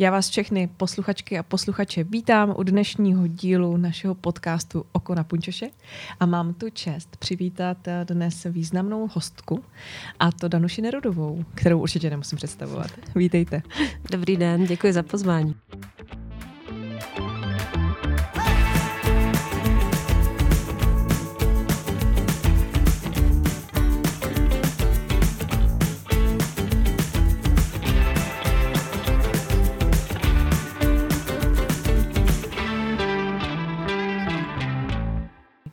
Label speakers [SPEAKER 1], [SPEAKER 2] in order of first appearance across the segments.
[SPEAKER 1] Já vás všechny posluchačky a posluchače vítám u dnešního dílu našeho podcastu Oko na Punčoše a mám tu čest přivítat dnes významnou hostku a to Danuši Nerudovou, kterou určitě nemusím představovat. Vítejte.
[SPEAKER 2] Dobrý den, děkuji za pozvání.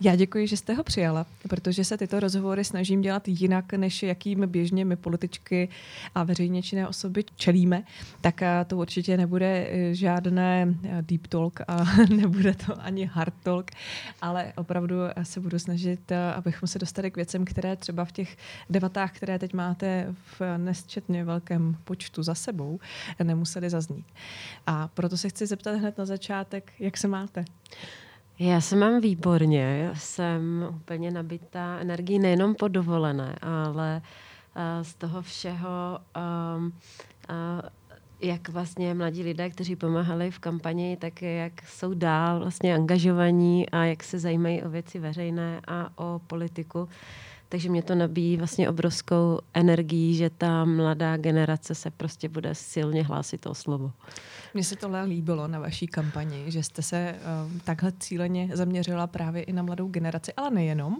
[SPEAKER 1] Já děkuji, že jste ho přijala, protože se tyto rozhovory snažím dělat jinak, než jakým běžně my političky a veřejně činné osoby čelíme. Tak eh, to určitě nebude eh, žádné eh, deep talk a nebude to ani hard talk, ale opravdu se budu snažit, abychom se dostali k věcem, které třeba v těch debatách, které teď máte v nesčetně velkém počtu za sebou, nemuseli zaznít. A proto se chci zeptat hned na začátek, jak se máte?
[SPEAKER 2] Já se mám výborně, jsem úplně nabitá energií nejenom po dovolené, ale uh, z toho všeho, um, uh, jak vlastně mladí lidé, kteří pomáhali v kampani, tak jak jsou dál vlastně angažovaní a jak se zajímají o věci veřejné a o politiku. Takže mě to nabíjí vlastně obrovskou energií, že ta mladá generace se prostě bude silně hlásit o slovo.
[SPEAKER 1] Mně se tohle líbilo na vaší kampani, že jste se uh, takhle cíleně zaměřila právě i na mladou generaci, ale nejenom.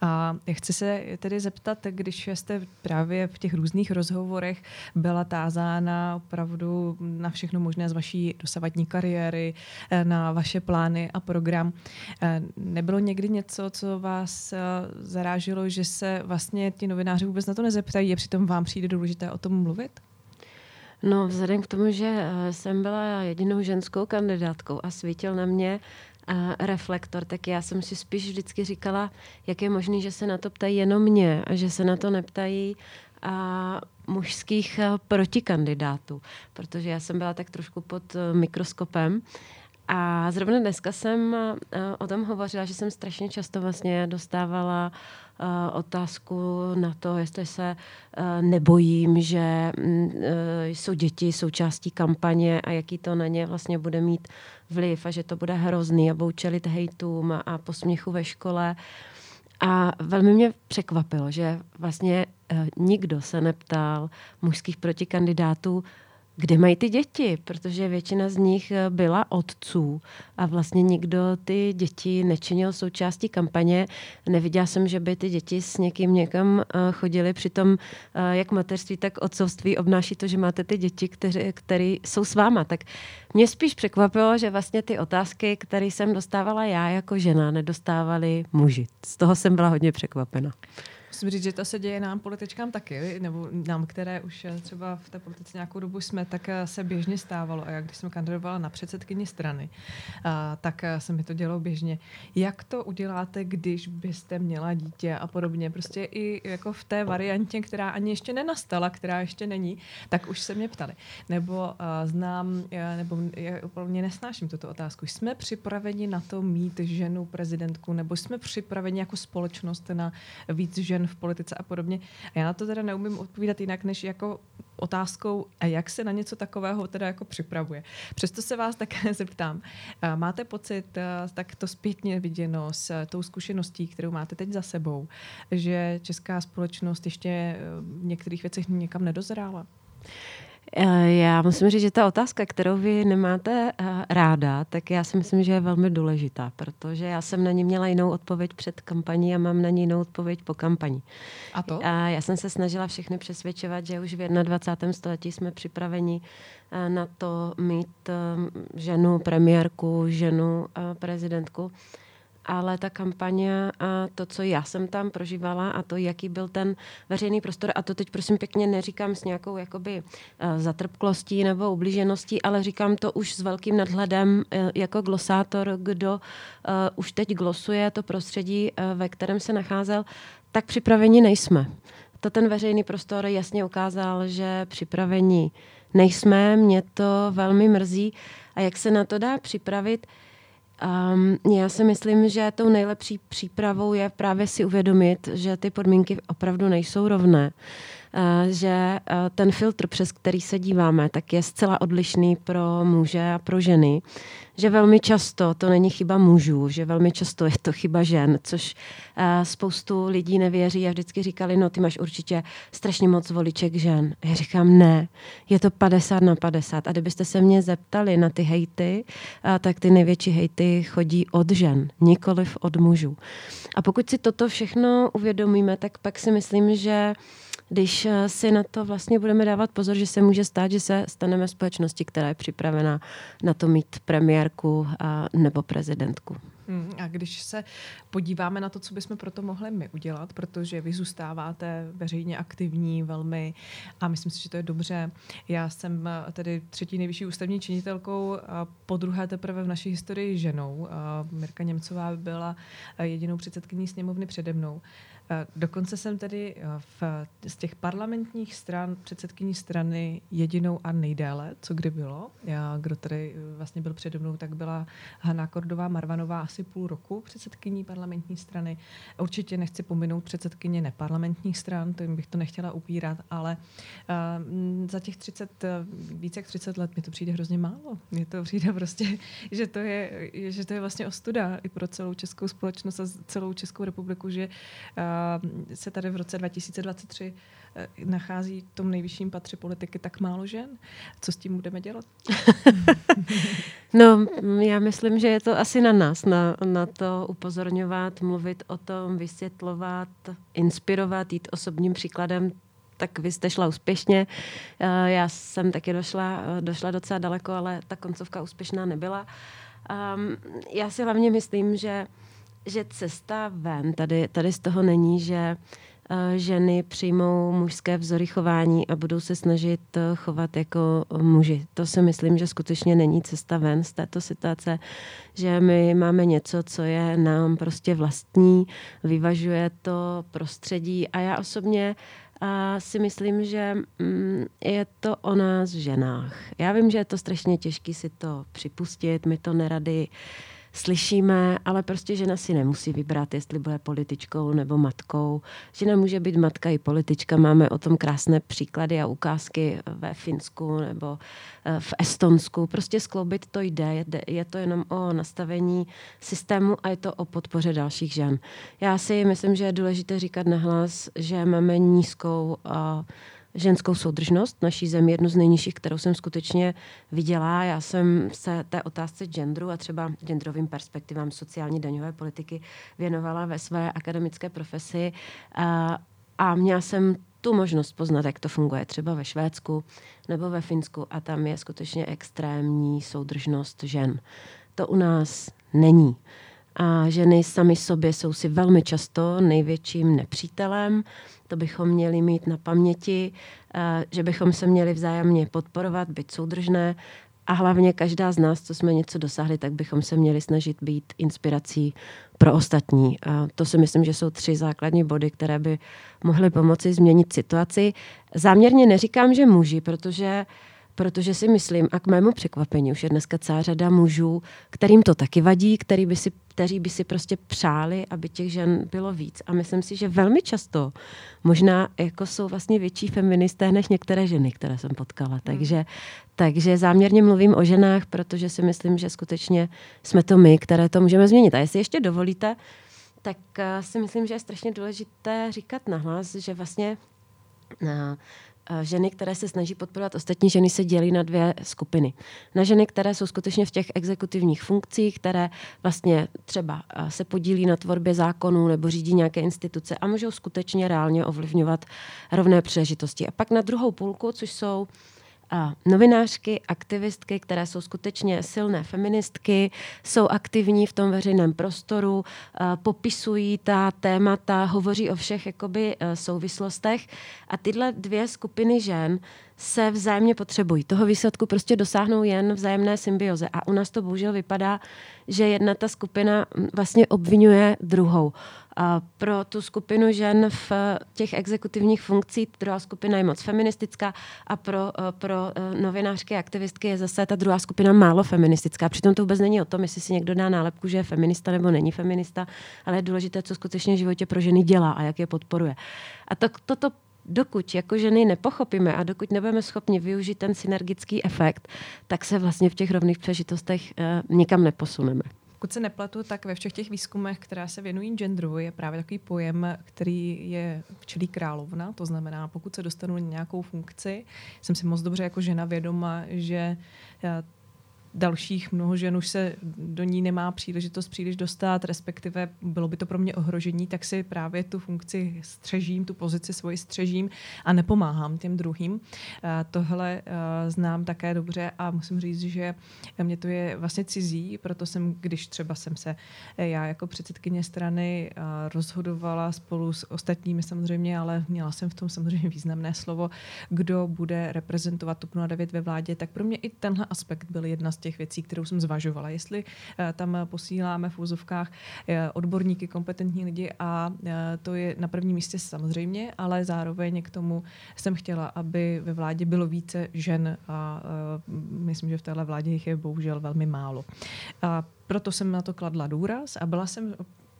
[SPEAKER 1] A chci se tedy zeptat, když jste právě v těch různých rozhovorech byla tázána opravdu na všechno možné z vaší dosavadní kariéry, eh, na vaše plány a program, eh, nebylo někdy něco, co vás zarážilo, že se vlastně ti novináři vůbec na to nezeptají a přitom vám přijde důležité o tom mluvit?
[SPEAKER 2] No, vzhledem k tomu, že eh, jsem byla jedinou ženskou kandidátkou a svítil na mě a eh, reflektor, tak já jsem si spíš vždycky říkala, jak je možné, že se na to ptají jenom mě a že se na to neptají a mužských eh, protikandidátů, protože já jsem byla tak trošku pod mikroskopem. A zrovna dneska jsem o tom hovořila, že jsem strašně často vlastně dostávala Eh, otázku na to, jestli se eh, nebojím, že mm, eh, jsou děti součástí kampaně a jaký to na ně vlastně bude mít vliv a že to bude hrozný a budou čelit hejtům a posměchu ve škole. A velmi mě překvapilo, že vlastně nikdo se neptal mužských protikandidátů, kde mají ty děti, protože většina z nich eh, byla otců a vlastně nikdo ty děti nečinil součástí kampaně. Neviděla jsem, že by ty děti s někým někam eh, chodili, přitom eh, jak mateřství, tak otcovství obnáší to, že máte ty děti, které jsou s váma. Tak mě spíš překvapilo, že vlastně ty otázky, které jsem dostávala já jako žena, nedostávali muži. Z toho jsem byla hodně překvapena.
[SPEAKER 1] Musím říct, že to se děje nám političkám taky, nebo nám, které už eh, třeba v té politice nějakou dobu jsme, tak eh, se běžně stávalo. A jak když jsem kandidovala na předsedkyni strany, a, tak eh, se mi to dělo běžně. Jak to uděláte, když byste měla dítě a podobně? Prostě i jako v té variantě, která ani ještě nenastala, která ještě není, tak už se mě ptali. Nebo a, znám, nebo já úplně nesnáším tuto otázku. Jsme připraveni na to mít ženu prezidentku, nebo jsme připraveni jako společnost na víc žen v politice a podobně. A já na to teda neumím odpovídat jinak, než jako otázkou, a jak se na něco takového teda jako připravuje. Přesto se vás také zeptám. Máte pocit, tak to zpětně viděno s tou zkušeností, kterou máte teď za sebou, že česká společnost ještě v některých věcech někam nedozrála?
[SPEAKER 2] Eh, já musím říct, že ta otázka, kterou vy nemáte eh, ráda, tak já si myslím, že je velmi důležitá, protože já jsem na ní měla jinou odpověď před kampaní a mám na ní jinou odpověď po kampani.
[SPEAKER 1] A to?
[SPEAKER 2] A já jsem se snažila všechny přesvědčovat, že už v 21. století jsme připraveni eh, na to mít ženu premiérku, ženu prezidentku ale ta kampaně a to, co já jsem tam prožívala a to, jaký byl ten veřejný prostor, a to teď prosím pěkně neříkám s nějakou jakoby uh, zatrpklostí nebo ublížeností, ale říkám to už s velkým nadhledem uh, jako glosátor, kdo uh, už teď glosuje to prostředí, uh, ve kterém se nacházel, tak připraveni nejsme. To ten veřejný prostor jasně ukázal, že připraveni nejsme, mě to velmi mrzí. A jak se na to dá připravit? Um, já si myslím, že tou nejlepší přípravou je právě si uvědomit, že ty podmínky opravdu nejsou rovné že ten filtr, přes který se díváme, tak je zcela odlišný pro muže a pro ženy že velmi často to není chyba mužů, že velmi často je to chyba žen, což uh, spoustu lidí nevěří a vždycky říkali, no ty máš určitě strašně moc voliček žen. Já říkám, ne, je to 50 na 50. A kdybyste se mě zeptali na ty hejty, tak ty největší hejty chodí od žen, nikoliv od mužů. A pokud si toto všechno uvědomíme, tak pak si myslím, že když eh, si na to vlastně budeme dávat pozor, že se může stát, že se staneme společnosti, která je připravena na to mít premiérku a, nebo prezidentku.
[SPEAKER 1] Hmm, a když se podíváme na to, co bychom pro to mohli my udělat, protože vy zůstáváte veřejně aktivní velmi a myslím si, že to je dobře. Já jsem eh, tedy třetí nejvyšší ústavní činitelkou po druhé teprve v naší historii ženou. Mirka Němcová byla eh, jedinou předsedkyní sněmovny přede mnou. Eh, dokonce jsem tedy eh, v, z těch parlamentních stran, předsedkyní strany jedinou a nejdéle, co kdy bylo. Já, kdo tady eh, vlastně byl přede mnou, tak byla Hanna Kordová Marvanová asi půl roku předsedkyní parlamentní strany. Určitě nechci pominout předsedkyně neparlamentních stran, to jim bych to nechtěla upírat, ale uh, za těch 30, více jak 30 let mi to přijde hrozně málo. Mně to přijde prostě, že to je, že to je vlastně ostuda i pro celou českou společnost a celou Českou republiku, že uh, se tady v roce 2023 eh, nachází v tom nejvyšším patře politiky tak málo žen. Co s tím budeme dělat?
[SPEAKER 2] no, já myslím, že je to asi na nás, na, na to upozorňovat, mluvit o tom, vysvětlovat, inspirovat, jít osobním příkladem tak vy jste šla úspěšně. Eh, já jsem taky došla, došla docela daleko, ale ta koncovka úspěšná nebyla. Um, já si hlavně myslím, že že cesta ven tady, tady z toho není, že uh, ženy přijmou mužské vzory chování a budou se snažit uh, chovat jako muži. To si myslím, že skutečně není cesta ven z této situace, že my máme něco, co je nám prostě vlastní, vyvažuje to prostředí a já osobně a si myslím, že mm, je to o nás ženách. Já vím, že je to strašně těžké si to připustit, my to nerady uh, slyšíme, ale prostě žena si nemusí vybrat, jestli bude političkou nebo matkou. Žena může být matka i politička. Máme o tom krásné příklady a ukázky ve Finsku nebo eh, v Estonsku. Prostě skloubit to jde. Je to jenom o nastavení systému a je to o podpoře dalších žen. Já si myslím, že je důležité říkat nahlas, že máme nízkou uh, ženskou soudržnost naší zemi, jednu z nejnižších, kterou jsem skutečně viděla. Já jsem se té otázce genderu a třeba genderovým perspektivám sociální daňové politiky věnovala ve své akademické profesi a, a měla jsem tu možnost poznat, jak to funguje třeba ve Švédsku nebo ve Finsku a tam je skutečně extrémní soudržnost žen. To u nás není. A ženy sami sobě jsou si velmi často největším nepřítelem. To bychom měli mít na paměti, eh, že bychom se měli vzájemně podporovat, být soudržné a hlavně každá z nás, co jsme něco dosáhli, tak bychom se měli snažit být inspirací pro ostatní. A to si myslím, že jsou tři základní body, které by mohly pomoci změnit situaci. Záměrně neříkám, že muži, protože uh, protože si myslím, a k mému překvapení už je dneska celá řada mužů, kterým to taky vadí, který by si, kteří by si prostě přáli, aby těch žen bylo víc. A myslím si, že velmi často možná jako jsou vlastně větší feministé než některé ženy, které jsem potkala. Hmm. Takže, takže záměrně mluvím o ženách, protože si myslím, že skutečně jsme to my, které to můžeme změnit. A jestli ještě dovolíte, tak uh, si myslím, že je strašně důležité říkat nahlas, že vlastně uh, ženy, které se snaží podporovat ostatní ženy, se dělí na dvě skupiny. Na ženy, které jsou skutečně v těch exekutivních funkcích, které vlastně třeba se podílí na tvorbě zákonů nebo řídí nějaké instituce a můžou skutečně reálně ovlivňovat rovné příležitosti. A pak na druhou půlku, což jsou novinářky, aktivistky, které jsou skutečně silné feministky, jsou aktivní v tom veřejném prostoru, popisují ta témata, hovoří o všech jakoby e, souvislostech a tyhle dvě skupiny žen se vzájemně potřebují. Toho výsledku prostě dosáhnou jen vzájemné symbioze. A u nás to bohužel vypadá, že jedna ta skupina vlastně obvinuje druhou. Pro tu skupinu žen v těch exekutivních funkcích druhá skupina je moc feministická a pro, eh, pro eh, novinářky a aktivistky je zase ta druhá skupina málo feministická. Přitom to vůbec není o tom, jestli si někdo dá nálepku, že je feminista nebo není feminista, ale je důležité, co skutečně v životě pro ženy dělá a jak je podporuje. A to, toto dokud jako ženy nepochopíme a dokud nebudeme schopni využít ten synergický efekt, tak se vlastně v těch rovných přežitostech uh, nikam neposuneme.
[SPEAKER 1] Pokud se nepletu, tak ve všech těch výzkumech, které se věnují genderu, je právě takový pojem, který je včelí královna. To znamená, pokud se dostanu na nějakou funkci, jsem si moc dobře jako žena vědoma, že eh, dalších mnoho žen už se do ní nemá příležitost příliš dostat, respektive bylo by to pro mě ohrožení, tak si právě tu funkci střežím, tu pozici svoji střežím a nepomáhám těm druhým. Tohle znám také dobře a musím říct, že mě to je vlastně cizí, proto jsem, když třeba jsem se já jako předsedkyně strany rozhodovala spolu s ostatními samozřejmě, ale měla jsem v tom samozřejmě významné slovo, kdo bude reprezentovat TOP 09 ve vládě, tak pro mě i tenhle aspekt byl jedna z těch věcí, kterou jsem zvažovala. Jestli eh, tam posíláme v úzovkách eh, odborníky, kompetentní lidi a eh, to je na prvním místě samozřejmě, ale zároveň k tomu jsem chtěla, aby ve vládě bylo více žen a myslím, že v téhle vládě jich je bohužel velmi málo. A proto jsem na to kladla důraz a byla jsem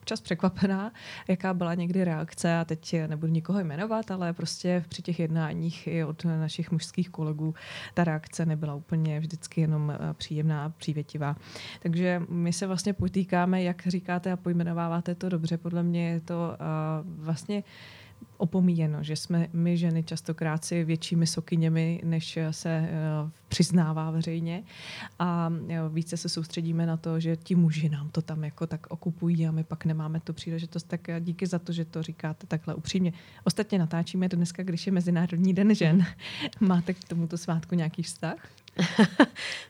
[SPEAKER 1] občas překvapená, jaká byla někdy reakce a teď nebudu nikoho jmenovat, ale prostě při těch jednáních i od našich mužských kolegů ta reakce nebyla úplně vždycky jenom eh, příjemná a přívětivá. Takže my se vlastně potýkáme, jak říkáte a pojmenováváte to dobře, podle mě je to uh, vlastně opomíjeno, že jsme my ženy častokrát si většími sokyněmi, než se uh, přiznává veřejně a jo, více se soustředíme na to, že ti muži nám to tam jako tak okupují a my pak nemáme tu příležitost, tak díky za to, že to říkáte takhle upřímně. Ostatně natáčíme to dneska, když je Mezinárodní den žen. Máte k tomuto svátku nějaký vztah?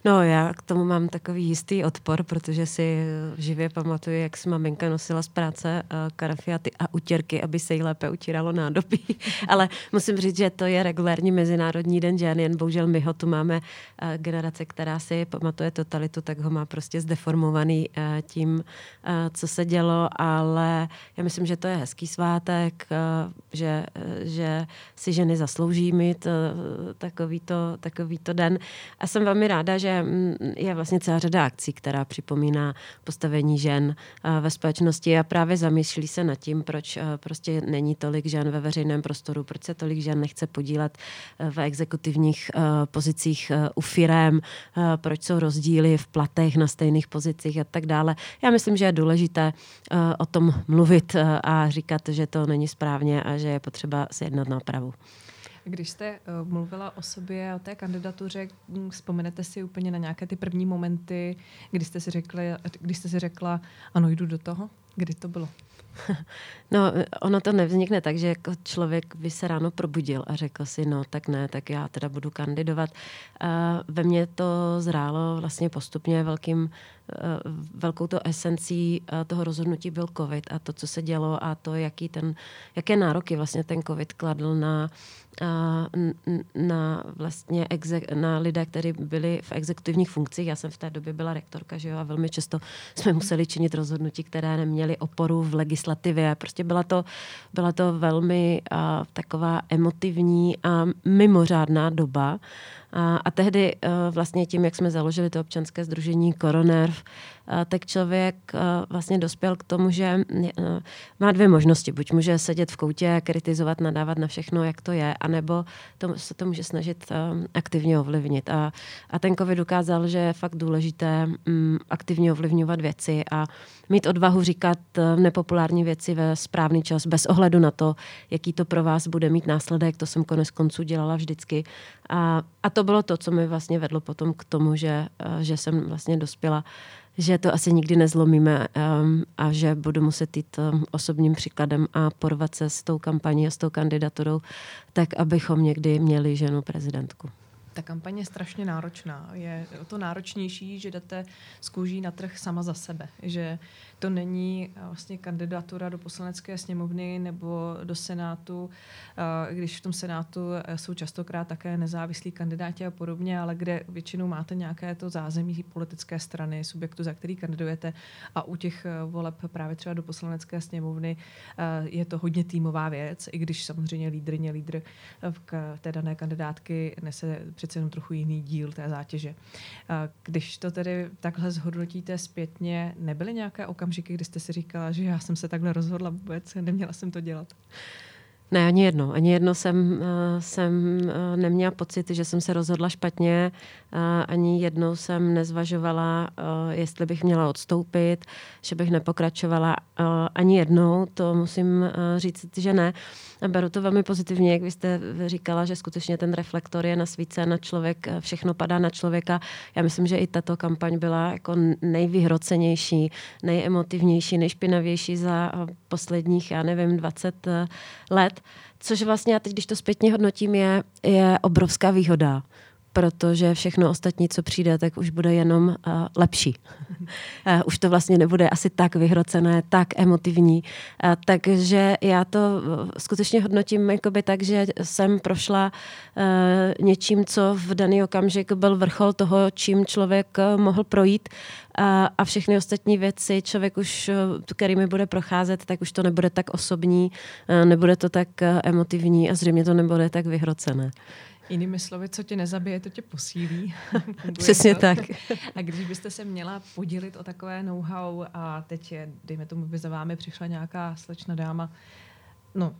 [SPEAKER 2] No já k tomu mám takový jistý odpor, protože si živě pamatuju, jak si maminka nosila z práce uh, karafiaty a utěrky, aby se jí lépe utíralo nádobí. Ale musím říct, že to je regulární Mezinárodní den žen, jen bohužel my ho tu máme uh, generace, která si pamatuje totalitu, tak ho má prostě zdeformovaný uh, tím, co se dělo, ale já myslím, že to je hezký svátek, že, že si ženy zaslouží mít takovýto, takovýto den. A jsem velmi ráda, že mm, je vlastně celá řada akcí, která připomíná postavení žen eh, ve společnosti a právě zamýšlí se nad tím, proč eh, prostě není tolik žen ve veřejném prostoru, proč se tolik žen nechce podílet eh, v exekutivních pozicích u firem, proč jsou rozdíly v platech na stejných pozicích a tak dále. Já myslím, že je důležité o tom mluvit a říkat, že to není správně a že je potřeba se jednat na opravu.
[SPEAKER 1] Když jste uh, mluvila o sobě, o té kandidatuře, hm, vzpomenete si úplně na nějaké ty první momenty, kdy jste si, řekli, kdy jste si řekla, ano, jdu do toho? Kdy to bylo?
[SPEAKER 2] No, ono to nevznikne tak, že jako člověk by se ráno probudil a řekl si, no tak ne, tak já teda budu kandidovat. ve mně to zrálo vlastně postupně velkým, eh, velkou to esencí eh, toho rozhodnutí byl covid a to, co se dělo a to, jaký ten, jaké nároky vlastně ten covid kladl na, na vlastně exe, na lidé, kteří byli v exekutivních funkcích. Já jsem v té době byla rektorka, že jo, a velmi často jsme museli činit rozhodnutí, které neměly oporu v legislativě. Prostě byla to, byla to velmi uh, taková emotivní a mimořádná doba. A, a tehdy uh, vlastně tím, jak jsme založili to občanské združení Koronerv, uh, tak člověk uh, vlastně dospěl k tomu, že má dvě možnosti. Buď může sedět v koutě, kritizovat, nadávat na všechno, jak to je, anebo to, se to může snažit aktivně ovlivnit. A, a ten covid ukázal, že je fakt důležité um, aktivně ovlivňovat věci a mít odvahu říkat nepopulární věci ve správný čas, bez ohledu na to, jaký to pro vás bude mít následek. To jsem konec konců dělala vždycky. A, a to bylo to, co mi vlastně vedlo potom k tomu, že, eh, že jsem vlastně dospěla, že to asi nikdy nezlomíme um, a že budu muset jít um, osobním příkladem a porvat se s tou kampaní a s tou kandidaturou, tak abychom někdy měli ženu prezidentku.
[SPEAKER 1] Ta kampaně je strašně náročná. Je to náročnější, že jdete z kůží na trh sama za sebe. Že to není eh, vlastně kandidatura do poslanecké sněmovny nebo do senátu, eh, když v tom senátu eh, jsou častokrát také nezávislí kandidáti a podobně, ale kde většinou máte nějaké to zázemí politické strany, subjektu, za který kandidujete a u těch voleb právě třeba do poslanecké sněmovny je to hodně týmová věc, i když samozřejmě lídrně lídr v té dané kandidátky nese přece jenom trochu jiný díl té zátěže. Když to tedy takhle zhodnotíte zpětně, nebyly nějaké okamžiky, okamžiky, kdy jste si říkala, že já jsem se takhle rozhodla vůbec, neměla jsem to dělat?
[SPEAKER 2] Ne, ani jedno. Ani jedno jsem, uh, jsem uh, neměla pocit, že jsem se rozhodla špatně. Uh, ani jednou jsem nezvažovala, jestli bych měla odstoupit, že bych nepokračovala. Ani jednou, to musím říct, že ne. A beru to velmi pozitivně, jak vy jste říkala, že skutečně ten reflektor je na svíce, na člověk, všechno padá na člověka. Já myslím, že i tato kampaň byla jako nejvyhrocenější, nejemotivnější, nejšpinavější za posledních, já nevím, 20 let což vlastně já teď, když to zpětně hodnotím, je, je obrovská výhoda protože všechno ostatní, co přijde, tak už bude jenom uh, lepší. Uh, už to vlastně nebude asi tak vyhrocené, tak emotivní. Uh, takže já to uh, skutečně hodnotím jakoby tak, že jsem prošla uh, něčím, co v daný okamžik byl vrchol toho, čím člověk uh, mohl projít a, a všechny ostatní věci člověk už, kterými bude procházet, tak už to nebude tak osobní, nebude to tak emotivní a zřejmě to nebude tak vyhrocené.
[SPEAKER 1] Jinými slovy, co tě nezabije, to tě posílí.
[SPEAKER 2] Přesně
[SPEAKER 1] to.
[SPEAKER 2] tak.
[SPEAKER 1] A když byste se měla podělit o takové know-how a teď, je, dejme tomu, by za vámi přišla nějaká slečna dáma, no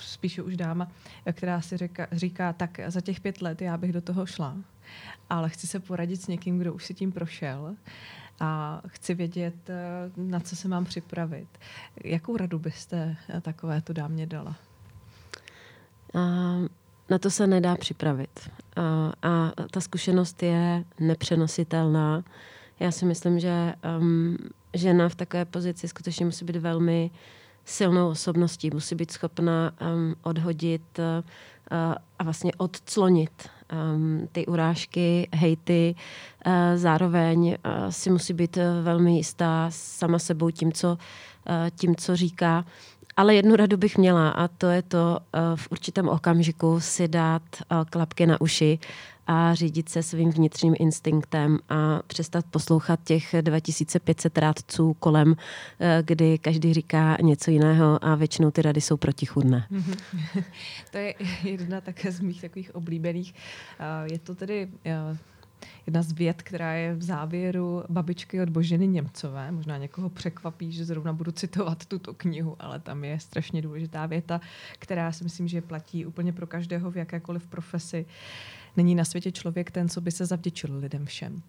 [SPEAKER 1] spíše už dáma, která si říká, říká, tak za těch pět let já bych do toho šla, ale chci se poradit s někým, kdo už si tím prošel a chci vědět, eh, na co se mám připravit. Jakou radu byste takovéto dámě dala?
[SPEAKER 2] Um na to se nedá připravit. A, a ta zkušenost je nepřenositelná. Já si myslím, že um, žena v takové pozici skutečně musí být velmi silnou osobností, musí být schopna um, odhodit uh, a vlastně odclonit um, ty urážky, hejty. Uh, zároveň uh, si musí být uh, velmi jistá sama sebou tím, co, uh, tím, co říká. Ale jednu radu bych měla a to je to uh, v určitém okamžiku si dát uh, klapky na uši a řídit se svým vnitřním instinktem a přestat poslouchat těch 2500 rádců kolem, uh, kdy každý říká něco jiného a většinou ty rady jsou protichudné.
[SPEAKER 1] to je jedna také z mých takových oblíbených. Je to tedy jedna z věd, která je v závěru babičky od Boženy Němcové. Možná někoho překvapí, že zrovna budu citovat tuto knihu, ale tam je strašně důležitá věta, která si myslím, že platí úplně pro každého v jakékoliv profesi. Není na světě člověk ten, co by se zavděčil lidem všem.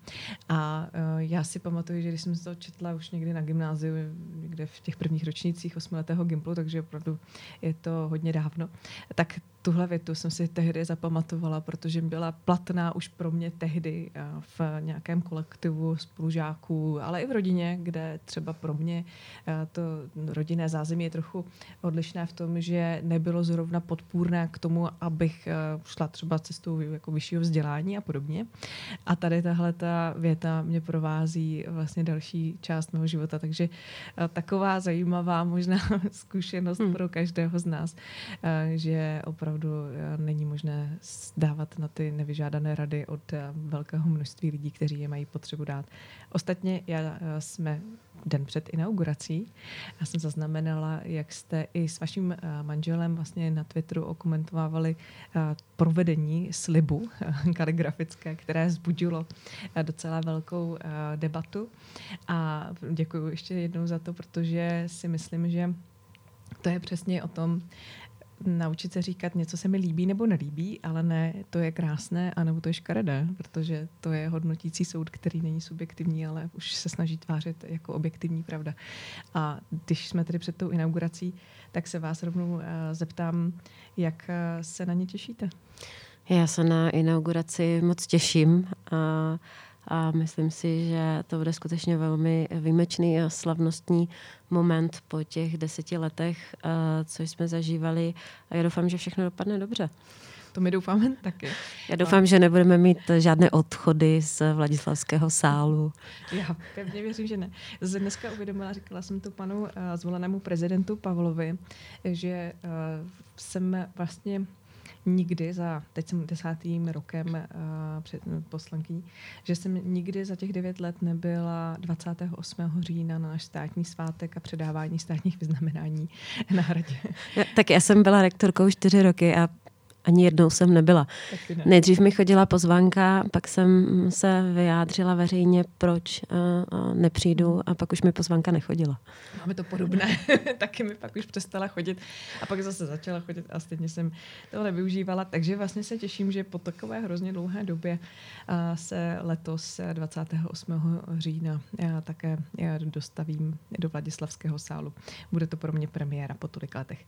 [SPEAKER 1] A uh, já si pamatuju, že když jsem to četla už někdy na gymnáziu, někde v těch prvních ročnících osmiletého gimplu, takže opravdu je to hodně dávno, tak tuhle větu jsem si tehdy zapamatovala, protože byla platná už pro mě tehdy eh, v nějakém kolektivu spolužáků, ale i v rodině, kde třeba pro mě eh, to rodinné zázemí je trochu odlišné v tom, že nebylo zrovna podpůrné k tomu, abych eh, šla třeba cestou jako vyššího vzdělání a podobně. A tady tahle ta věta mě provází vlastně další část mého života, takže taková zajímavá možná zkušenost hmm. pro každého z nás, že opravdu opravdu eh, není možné dávat na ty nevyžádané rady od eh, velkého množství lidí, kteří je mají potřebu dát. Ostatně já eh, jsme den před inaugurací. Já jsem zaznamenala, jak jste i s vaším manželem vlastně na Twitteru okomentovávali provedení slibu kaligrafické, které zbudilo docela velkou debatu. A děkuji ještě jednou za to, protože si myslím, že to je přesně o tom, naučit se říkat, něco se mi líbí nebo nelíbí, ale ne, to je krásné, anebo to je škaredé, protože to je hodnotící soud, který není subjektivní, ale už se snaží tvářit jako objektivní pravda. A když jsme tedy před tou inaugurací, tak se vás rovnou uh, zeptám, jak uh, se na ně těšíte?
[SPEAKER 2] Já se na inauguraci moc těším. Uh, a myslím si, že to bude skutečně velmi výjimečný a slavnostní moment po těch deseti letech, eh, co jsme zažívali a já doufám, že všechno dopadne dobře.
[SPEAKER 1] To my doufáme taky.
[SPEAKER 2] Já doufám, že nebudeme mít žádné odchody z Vladislavského sálu.
[SPEAKER 1] Já pevně věřím, že ne. Zde dneska uvědomila, říkala jsem to panu uh, zvolenému prezidentu Pavlovi, že uh, jsem vlastně nikdy za, teď jsem desátým rokem uh, před poslankyní, že jsem nikdy za těch devět let nebyla 28. října na náš státní svátek a předávání státních vyznamenání na hradě.
[SPEAKER 2] Tak já jsem byla rektorkou čtyři roky a ani jednou jsem nebyla. Ne. Nejdřív mi chodila pozvánka, pak jsem se vyjádřila veřejně, proč uh, nepřijdu a pak už mi pozvánka nechodila.
[SPEAKER 1] Máme to podobné, taky mi pak už přestala chodit a pak zase začala chodit a stejně jsem tohle využívala, takže vlastně se těším, že po takové hrozně dlouhé době uh, se letos 28. října já také já dostavím do Vladislavského sálu. Bude to pro mě premiéra po tolik letech.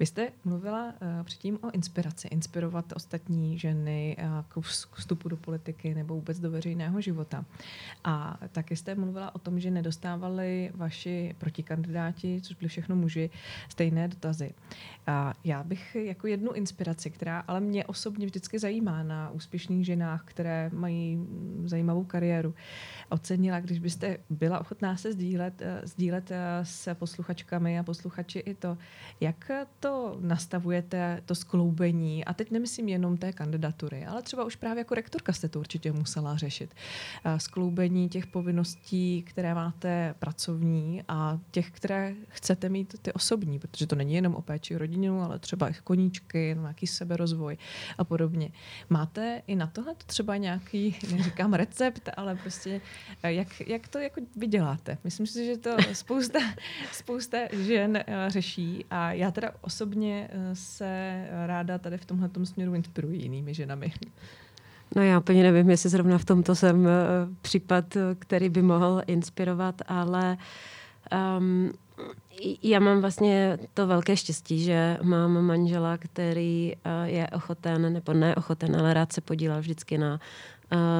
[SPEAKER 1] Vy jste mluvila uh, předtím o inspiraci, inspirovat ostatní ženy uh, k vstupu do politiky nebo vůbec do veřejného života. A taky jste mluvila o tom, že nedostávali vaši protikandidáti, což byli všechno muži, stejné dotazy. A já bych jako jednu inspiraci, která ale mě osobně vždycky zajímá na úspěšných ženách, které mají zajímavou kariéru, ocenila, když byste byla ochotná se sdílet, uh, sdílet s posluchačkami a posluchači i to, jak to to nastavujete, to skloubení, a teď nemyslím jenom té kandidatury, ale třeba už právě jako rektorka jste to určitě musela řešit. Skloubení těch povinností, které máte pracovní a těch, které chcete mít ty osobní, protože to není jenom o péči rodinu, ale třeba i koníčky, nějaký seberozvoj a podobně. Máte i na tohle třeba nějaký, neříkám recept, ale prostě jak, jak to jako vyděláte? Myslím si, že to spousta, spousta žen eh, řeší a já teda osobně eh, se ráda tady v tomhle směru inspiruji jinými ženami.
[SPEAKER 2] No já úplně nevím, jestli zrovna v tomto jsem uh, případ, který by mohl inspirovat, ale um, já mám vlastně to velké štěstí, že mám manžela, který uh, je ochoten, nebo neochoten, ale rád se podílel vždycky na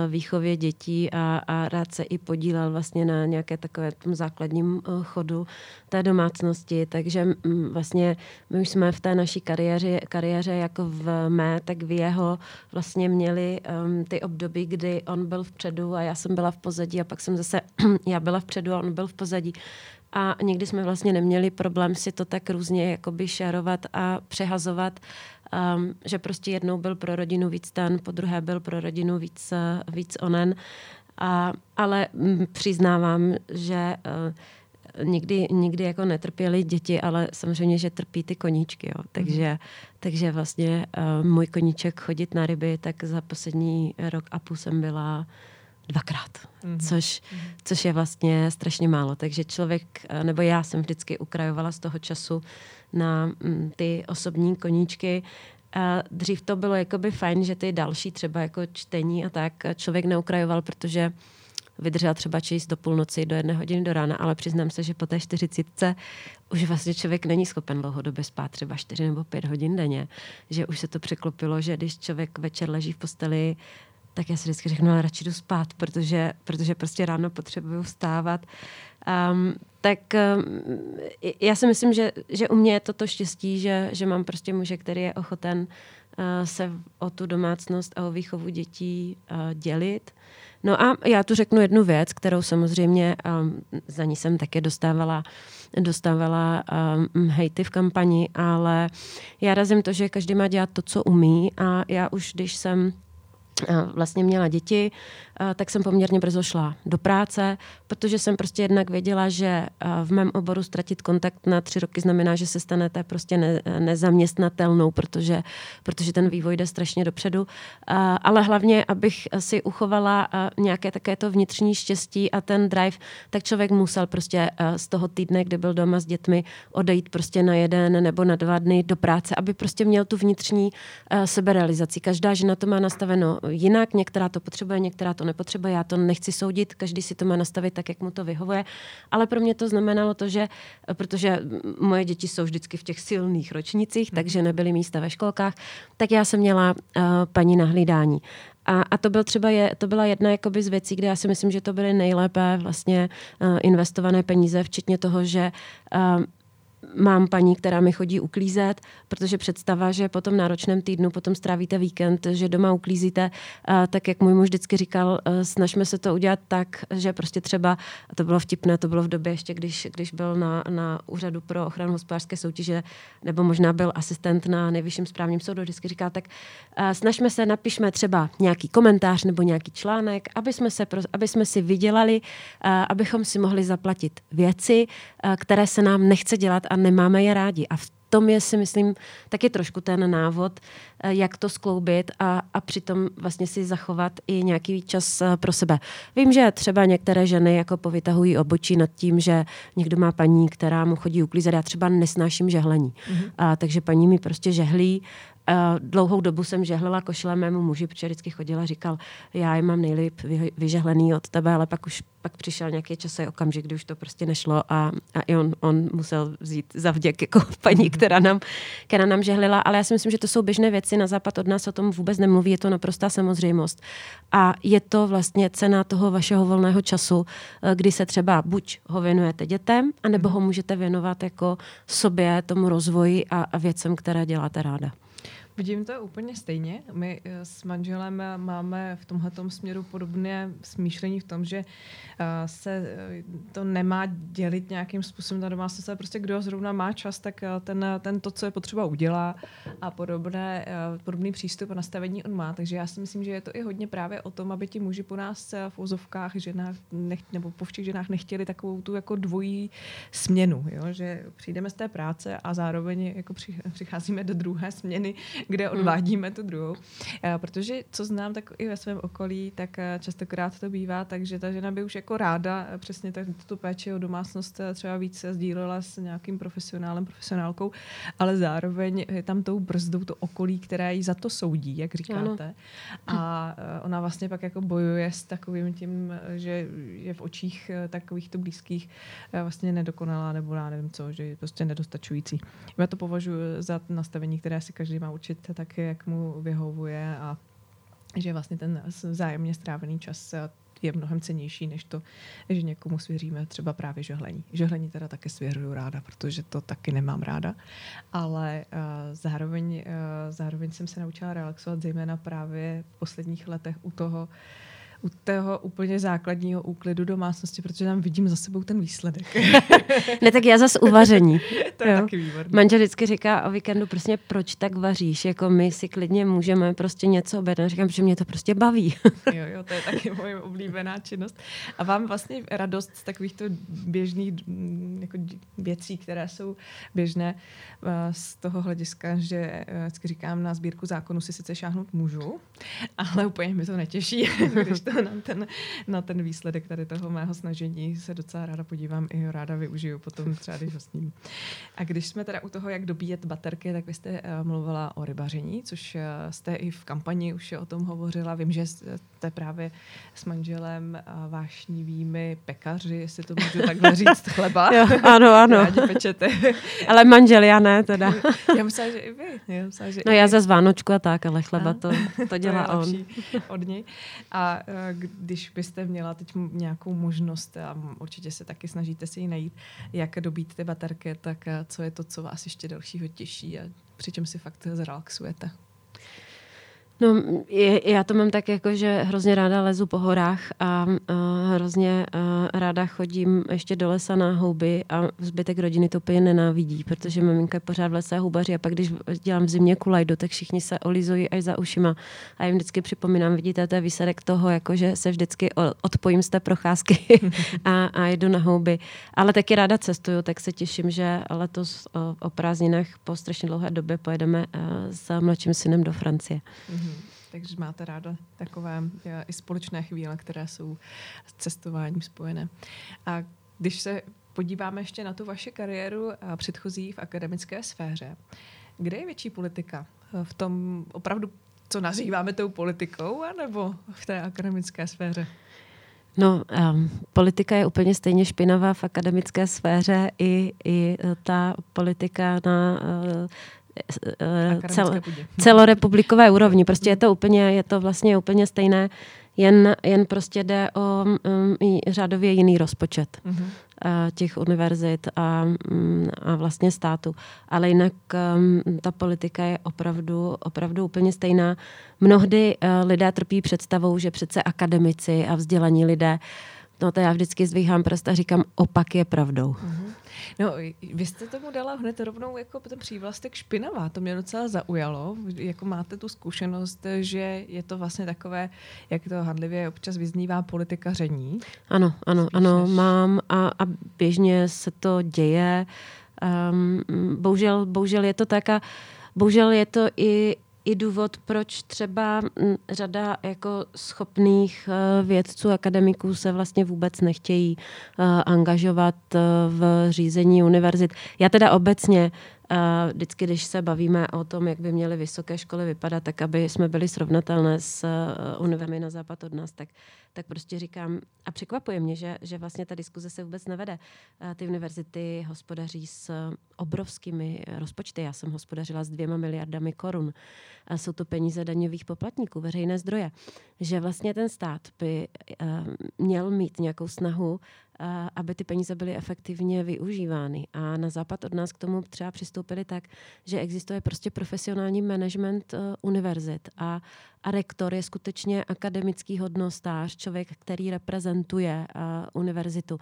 [SPEAKER 2] výchově dětí a, a rád se i podílel vlastně na nějaké takové tom základním eh, chodu té domácnosti. Takže mm, vlastně my už jsme v té naší kariéře, kariéře jako v mé, tak v jeho vlastně měli um, ty období, kdy on byl vpředu a já jsem byla v pozadí a pak jsem zase, já byla vpředu a on byl v pozadí. A nikdy jsme vlastně neměli problém si to tak různě jakoby šerovat a přehazovat um, že prostě jednou byl pro rodinu víc ten, po druhé byl pro rodinu víc, uh, víc onen. A, ale m, přiznávám, že uh, nikdy, nikdy jako netrpěli děti, ale samozřejmě, že trpí ty koníčky. Jo. Takže, mm. takže vlastně uh, můj koníček chodit na ryby, tak za poslední rok a půl jsem byla dvakrát, mm-hmm. což, mm-hmm. což je vlastně strašně málo. Takže člověk, nebo já jsem vždycky ukrajovala z toho času na mm, ty osobní koníčky. A dřív to bylo jakoby fajn, že ty další třeba jako čtení a tak člověk neukrajoval, protože vydržel třeba číst do půlnoci, do jedné hodiny do rána, ale přiznám se, že po té čtyřicítce už vlastně člověk není schopen dlouhodobě spát třeba čtyři nebo pět hodin denně. Že už se to překlopilo, že když člověk večer leží v posteli, tak já si vždycky řeknu, ale radši jdu spát, protože, protože prostě ráno potřebuju vstávat. Um, tak um, já si myslím, že, že u mě je toto štěstí, že, že mám prostě muže, který je ochoten uh, se o tu domácnost a o výchovu dětí uh, dělit. No a já tu řeknu jednu věc, kterou samozřejmě um, za ní jsem také dostávala dostávala um, hejty v kampani, ale já razím to, že každý má dělat to, co umí a já už, když jsem vlastně měla děti, tak jsem poměrně brzo šla do práce, protože jsem prostě jednak věděla, že v mém oboru ztratit kontakt na tři roky znamená, že se stanete prostě ne, nezaměstnatelnou, protože, protože ten vývoj jde strašně dopředu. Ale hlavně, abych si uchovala nějaké také to vnitřní štěstí a ten drive, tak člověk musel prostě z toho týdne, kdy byl doma s dětmi, odejít prostě na jeden nebo na dva dny do práce, aby prostě měl tu vnitřní seberealizaci. Každá žena to má nastaveno jinak, některá to potřebuje, některá to nepotřebuje, já to nechci soudit, každý si to má nastavit tak, jak mu to vyhovuje, ale pro mě to znamenalo to, že, protože moje děti jsou vždycky v těch silných ročnicích, takže nebyly místa ve školkách, tak já jsem měla uh, paní na hlídání. A, a to, byl třeba je, to byla jedna jakoby z věcí, kde já si myslím, že to byly nejlépe vlastně uh, investované peníze, včetně toho, že uh, mám paní, která mi chodí uklízet, protože představa, že po tom náročném týdnu potom strávíte víkend, že doma uklízíte, tak jak můj muž vždycky říkal, e, snažme se to udělat tak, že prostě třeba, a to bylo vtipné, to bylo v době ještě, když, když byl na, na úřadu pro ochranu hospodářské soutěže, nebo možná byl asistent na nejvyšším správním soudu, vždycky říkal, tak e, snažme se, napišme třeba nějaký komentář nebo nějaký článek, aby jsme, se, aby jsme si vydělali, e, abychom si mohli zaplatit věci, které se nám nechce dělat a nemáme je rádi. A v tom je si myslím taky trošku ten návod, eh, jak to skloubit a, a přitom vlastně si zachovat i nějaký čas eh, pro sebe. Vím, že třeba některé ženy jako povytahují obočí nad tím, že někdo má paní, která mu chodí uklízet. Já třeba nesnáším žehlení. Mm-hmm. A, takže paní mi prostě žehlí dlouhou dobu jsem žehlila košile mému muži, protože vždycky chodila a říkal, já je mám nejlíp vyžehlený od tebe, ale pak už pak přišel nějaký časový okamžik, kdy už to prostě nešlo a, a i on, on musel vzít za vděk jako paní, která nám, která nám žehlila, ale já si myslím, že to jsou běžné věci, na západ od nás o tom vůbec nemluví, je to naprostá samozřejmost. A je to vlastně cena toho vašeho volného času, eh, kdy se třeba buď ho věnujete dětem, anebo ho můžete věnovat jako sobě, tomu rozvoji a, a věcem, které děláte ráda.
[SPEAKER 1] Vidím to úplně stejně. My eh, s manželem máme v tomhle směru podobné smýšlení v tom, že eh, se eh, to nemá dělit nějakým způsobem ta domácnost, ale prostě kdo zrovna má čas, tak ten, ten to, co je potřeba, udělá a podobné, podobný přístup a nastavení on má. Takže já si myslím, že je to i hodně právě o tom, aby ti muži po nás v úzovkách ženách nech, nebo po všech ženách nechtěli takovou tu jako dvojí směnu, jo? že přijdeme z té práce a zároveň jako přicházíme do druhé směny, kde hmm. odvádíme tu druhou. Eh, protože co znám tak i ve svém okolí, tak eh, častokrát to bývá tak, že ta žena by už jako ráda eh, přesně tak tu péči o domácnost třeba více sdílela s nějakým profesionálem, profesionálkou, ale zároveň je tam tou brzdou to okolí, které ji za to soudí, jak říkáte. Ano. A ona vlastně pak jako bojuje s takovým tím, že je v očích takovýchto blízkých vlastně nedokonalá nebo já nevím co, že je prostě nedostačující. Já to považuji za nastavení, které si každý má učit tak, jak mu vyhovuje a že vlastně ten vzájemně strávený čas je mnohem cenější, než to, že někomu svěříme třeba právě žehlení. Žehlení teda také svěřuju ráda, protože to taky nemám ráda, ale uh, zároveň, uh, zároveň jsem se naučila relaxovat zejména právě v posledních letech u toho, uh, u toho úplně základního úklidu domácnosti, protože tam vidím za sebou ten výsledek.
[SPEAKER 2] ne, tak já zase uvaření.
[SPEAKER 1] to je jo. taky výborný.
[SPEAKER 2] Manžel vždycky říká o víkendu prostě, proč tak vaříš? Jako my si klidně můžeme prostě něco objednat. Říkám, že mě to prostě baví.
[SPEAKER 1] jo, jo, to je taky moje oblíbená činnost. A vám vlastně radost z takovýchto běžných mm, jako věcí, které jsou běžné eh, z toho hlediska, že eh, vždycky říkám, na sbírku zákonu si sice šáhnout můžu, ale úplně mi to netěší, když to na ten, na ten výsledek tady toho mého snažení se docela ráda podívám i ho ráda využiju potom třeba, když ho sním. A když jsme teda u toho, jak dobíjet baterky, tak vy jste uh, mluvila o rybaření, což uh, jste i v kampani už o tom hovořila. Vím, že jste právě s manželem uh, vášnivými pekaři, jestli to můžu takhle říct, chleba.
[SPEAKER 2] jo, ano, ano.
[SPEAKER 1] Rádi pečete.
[SPEAKER 2] ale manžel já ne teda.
[SPEAKER 1] já myslím, že i vy. Já myslím, že
[SPEAKER 2] no já za Vánočku a tak, ale chleba to, to dělá to on.
[SPEAKER 1] od něj. A když byste měla teď nějakou možnost, a určitě se taky snažíte si ji najít, jak dobít ty baterky, tak co je to, co vás ještě dalšího těší a přičem si fakt zrelaxujete?
[SPEAKER 2] No, je, já to mám tak jako, že hrozně ráda lezu po horách a uh, hrozně uh, ráda chodím ještě do lesa na houby a zbytek rodiny to úplně nenávidí, protože maminka je pořád v lese houbaři a pak když dělám v zimě kulajdu, tak všichni se olizují až za ušima a jim vždycky připomínám, vidíte, to je výsledek toho, jako že se vždycky odpojím z té procházky a, a jdu na houby. Ale taky ráda cestuju, tak se těším, že letos o, o prázdninách po strašně dlouhé době pojedeme uh, s mladším synem do Francie. Mm-hmm.
[SPEAKER 1] Mm-hmm. Takže máte ráda takové i společné chvíle, které jsou s cestováním spojené. A když se podíváme ještě na tu vaši kariéru a předchozí v akademické sféře, kde je větší politika? V tom opravdu, co nazýváme tou politikou, anebo v té akademické sféře?
[SPEAKER 2] No, um, politika je úplně stejně špinavá v akademické sféře i, i ta politika na uh, cel, celorepublikové úrovni. Prostě je to úplně, je to vlastně úplně stejné, jen, jen prostě jde o um, řádově jiný rozpočet uh-huh. uh, těch univerzit a, um, a vlastně státu. Ale jinak um, ta politika je opravdu, opravdu úplně stejná. Mnohdy uh, lidé trpí představou, že přece akademici a vzdělaní lidé No to já vždycky zvíhám prst a říkám, opak je pravdou. Uh-huh.
[SPEAKER 1] No, vy jste tomu dala hned rovnou jako ten přívlastek špinavá. To mě docela zaujalo. Jako máte tu zkušenost, že je to vlastně takové, jak to handlivě občas vyznívá politikaření.
[SPEAKER 2] Ano, ano, Spíš ano, než... mám a, a běžně se to děje. Um, bohužel, bohužel je to tak a bohužel je to i i důvod, proč třeba řada jako schopných e, vědců, akademiků se vlastně vůbec nechtějí e, angažovat e, v řízení univerzit. Já teda obecně vždycky, když se bavíme o tom, jak by měly vysoké školy vypadat, tak aby jsme byli srovnatelné s univerzitami na západ od nás, tak tak prostě říkám, a překvapuje mě, že, že vlastně ta diskuze se vůbec nevede. Ty univerzity hospodaří s obrovskými rozpočty. Já jsem hospodařila s dvěma miliardami korun. A jsou to peníze daňových poplatníků, veřejné zdroje. Že vlastně ten stát by měl mít nějakou snahu aby ty peníze byly efektivně využívány. A na západ od nás k tomu třeba přistoupili tak, že existuje prostě profesionální management uh, univerzit a, a rektor je skutečně akademický hodnostář, člověk, který reprezentuje uh, univerzitu.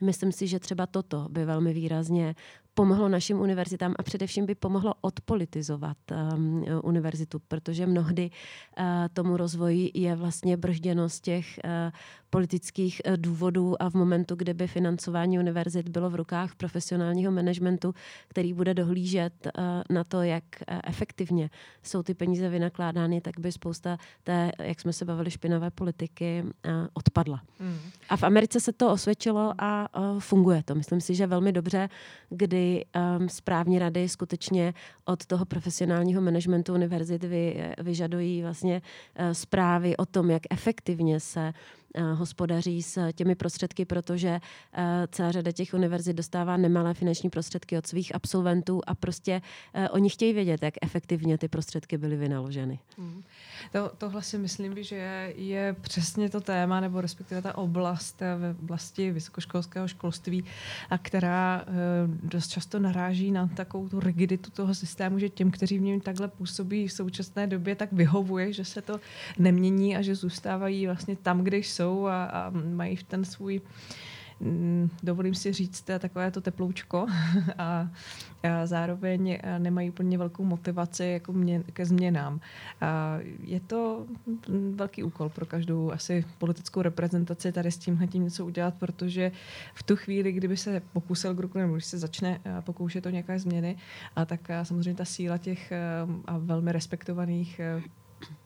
[SPEAKER 2] Myslím si, že třeba toto by velmi výrazně pomohlo našim univerzitám a především by pomohlo odpolitizovat um, univerzitu, protože mnohdy uh, tomu rozvoji je vlastně bržděno z těch uh, politických uh, důvodů a v momentu, kdy by financování univerzit bylo v rukách profesionálního managementu, který bude dohlížet uh, na to, jak uh, efektivně jsou ty peníze vynakládány, tak by spousta té, jak jsme se bavili, špinavé politiky odpadla. Mm. A v Americe se to osvědčilo a funguje to. Myslím si, že velmi dobře, kdy um, správní rady skutečně od toho profesionálního managementu univerzit vy, vyžadují vlastně zprávy o tom, jak efektivně se Eh, hospodaří s těmi prostředky, protože eh, celá řada těch univerzit dostává nemalé finanční prostředky od svých absolventů a prostě eh, oni chtějí vědět, jak efektivně ty prostředky byly vynaloženy. Hmm.
[SPEAKER 1] To, tohle si myslím, že je, přesně to téma, nebo respektive ta oblast ve oblasti vysokoškolského školství, a která dost často naráží na takovou tu rigiditu toho systému, že těm, kteří v něm takhle působí v současné době, tak vyhovuje, že se to nemění a že zůstávají vlastně tam, kde jsou jsou a, a mají ten svůj mm, dovolím si říct, takové to teploučko a, a zároveň nemají úplně velkou motivaci jako mě, ke změnám. A je to velký úkol pro každou asi politickou reprezentaci tady s tímhle tím něco udělat, protože v tu chvíli, kdyby se pokusil k nebo když se začne pokoušet o nějaké změny, a tak samozřejmě ta síla těch a velmi respektovaných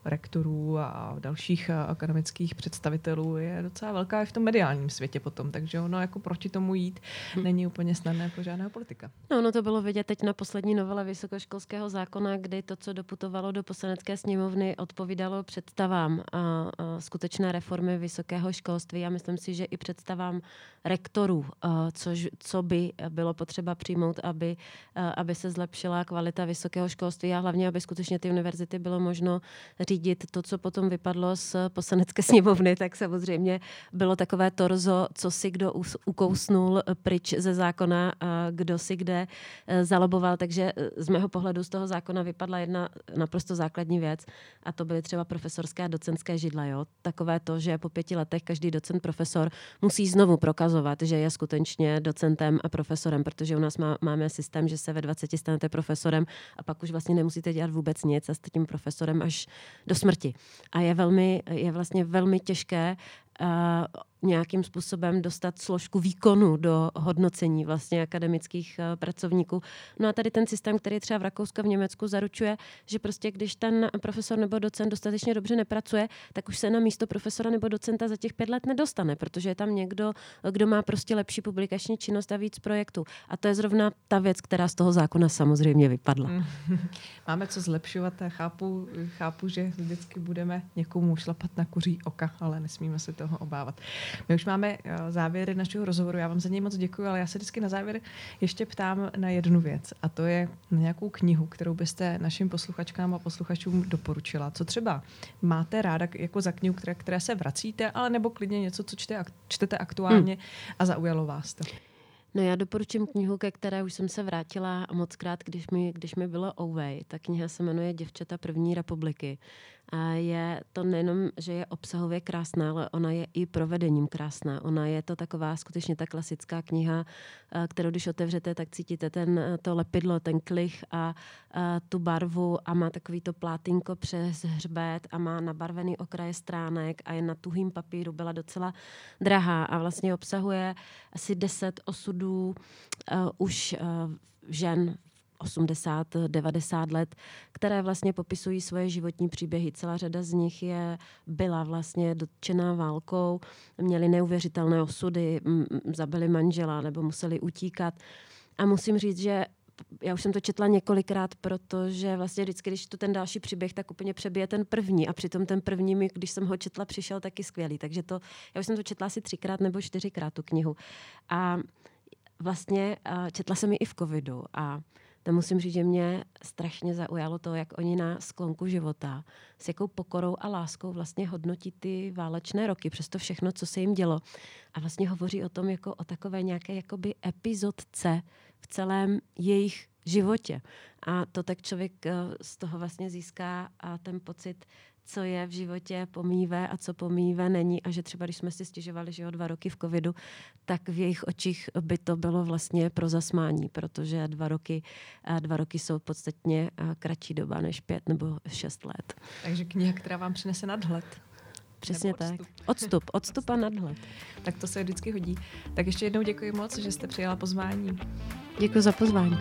[SPEAKER 1] rektorů a dalších akademických představitelů je docela velká i v tom mediálním světě potom, takže ono jako proti tomu jít hm. není úplně snadné pro žádného politika.
[SPEAKER 2] No, ono to bylo vidět teď na poslední novele vysokoškolského zákona, kdy to, co doputovalo do poslanecké sněmovny, odpovídalo představám a, a skutečné reformy vysokého školství. Já myslím si, že i představám rektorů, a, což, co by bylo potřeba přijmout, aby, a, aby se zlepšila kvalita vysokého školství a hlavně, aby skutečně ty univerzity bylo možno řídit to, co potom vypadlo z poslanecké sněmovny, tak samozřejmě bylo takové torzo, co si kdo ukousnul pryč ze zákona, kdo si kde e, zaloboval. Takže e, z mého pohledu z toho zákona vypadla jedna naprosto základní věc a to byly třeba profesorské a docentské židla. Jo? Takové to, že po pěti letech každý docent profesor musí znovu prokazovat, že je skutečně docentem a profesorem, protože u nás má, máme systém, že se ve 20 stanete profesorem a pak už vlastně nemusíte dělat vůbec nic a jste tím profesorem až do smrti. A je, velmi, je vlastně velmi těžké uh, nějakým způsobem dostat složku výkonu do hodnocení vlastně akademických uh, pracovníků. No a tady ten systém, který třeba v Rakousku a v Německu zaručuje, že prostě když ten profesor nebo docent dostatečně dobře nepracuje, tak už se na místo profesora nebo docenta za těch pět let nedostane, protože je tam někdo, kdo má prostě lepší publikační činnost a víc projektů. A to je zrovna ta věc, která z toho zákona samozřejmě vypadla.
[SPEAKER 1] Máme co zlepšovat a chápu, chápu, že vždycky budeme někomu šlapat na kuří oka, ale nesmíme se toho obávat. My už máme eh, závěry našeho rozhovoru, já vám za něj moc děkuji, ale já se vždycky na závěr ještě ptám na jednu věc a to je na nějakou knihu, kterou byste našim posluchačkám a posluchačům doporučila. Co třeba máte ráda jako za knihu, které, které se vracíte, ale nebo klidně něco, co čte, čtete aktuálně hmm. a zaujalo vás to?
[SPEAKER 2] No já doporučím knihu, ke které už jsem se vrátila moc krát, když mi, když mi bylo Ouvej. Ta kniha se jmenuje Děvčata první republiky. A je to nejenom, že je obsahově krásná, ale ona je i provedením krásná. Ona je to taková skutečně ta klasická kniha, kterou když otevřete, tak cítíte ten, to lepidlo, ten klich a, a tu barvu a má takový to plátinko přes hřbet a má nabarvený okraje stránek a je na tuhým papíru, byla docela drahá a vlastně obsahuje asi deset osudů uh, už uh, žen 80, 90 let, které vlastně popisují svoje životní příběhy. Celá řada z nich je, byla vlastně dotčená válkou, měli neuvěřitelné osudy, zabili manžela nebo museli utíkat. A musím říct, že já už jsem to četla několikrát, protože vlastně vždycky, když to ten další příběh, tak úplně přebije ten první. A přitom ten první mi, když jsem ho četla, přišel taky skvělý. Takže to, já už jsem to četla asi třikrát nebo čtyřikrát tu knihu. A vlastně četla jsem ji i v covidu. A to musím říct, že mě strašně zaujalo to, jak oni na sklonku života s jakou pokorou a láskou vlastně hodnotí ty válečné roky, přesto všechno, co se jim dělo. A vlastně hovoří o tom jako o takové nějaké jakoby epizodce v celém jejich životě. A to tak člověk eh, z toho vlastně získá a ten pocit co je v životě pomívé a co pomívé není a že třeba když jsme si stěžovali, že o dva roky v covidu, tak v jejich očích by to bylo vlastně pro zasmání, protože dva roky, dva roky jsou podstatně kratší doba než pět nebo šest let.
[SPEAKER 1] Takže kniha, která vám přinese nadhled.
[SPEAKER 2] Přesně tak. Odstup, odstup a nadhled.
[SPEAKER 1] tak to se vždycky hodí. Tak ještě jednou děkuji moc, že jste přijala pozvání.
[SPEAKER 2] Děkuji za pozvání.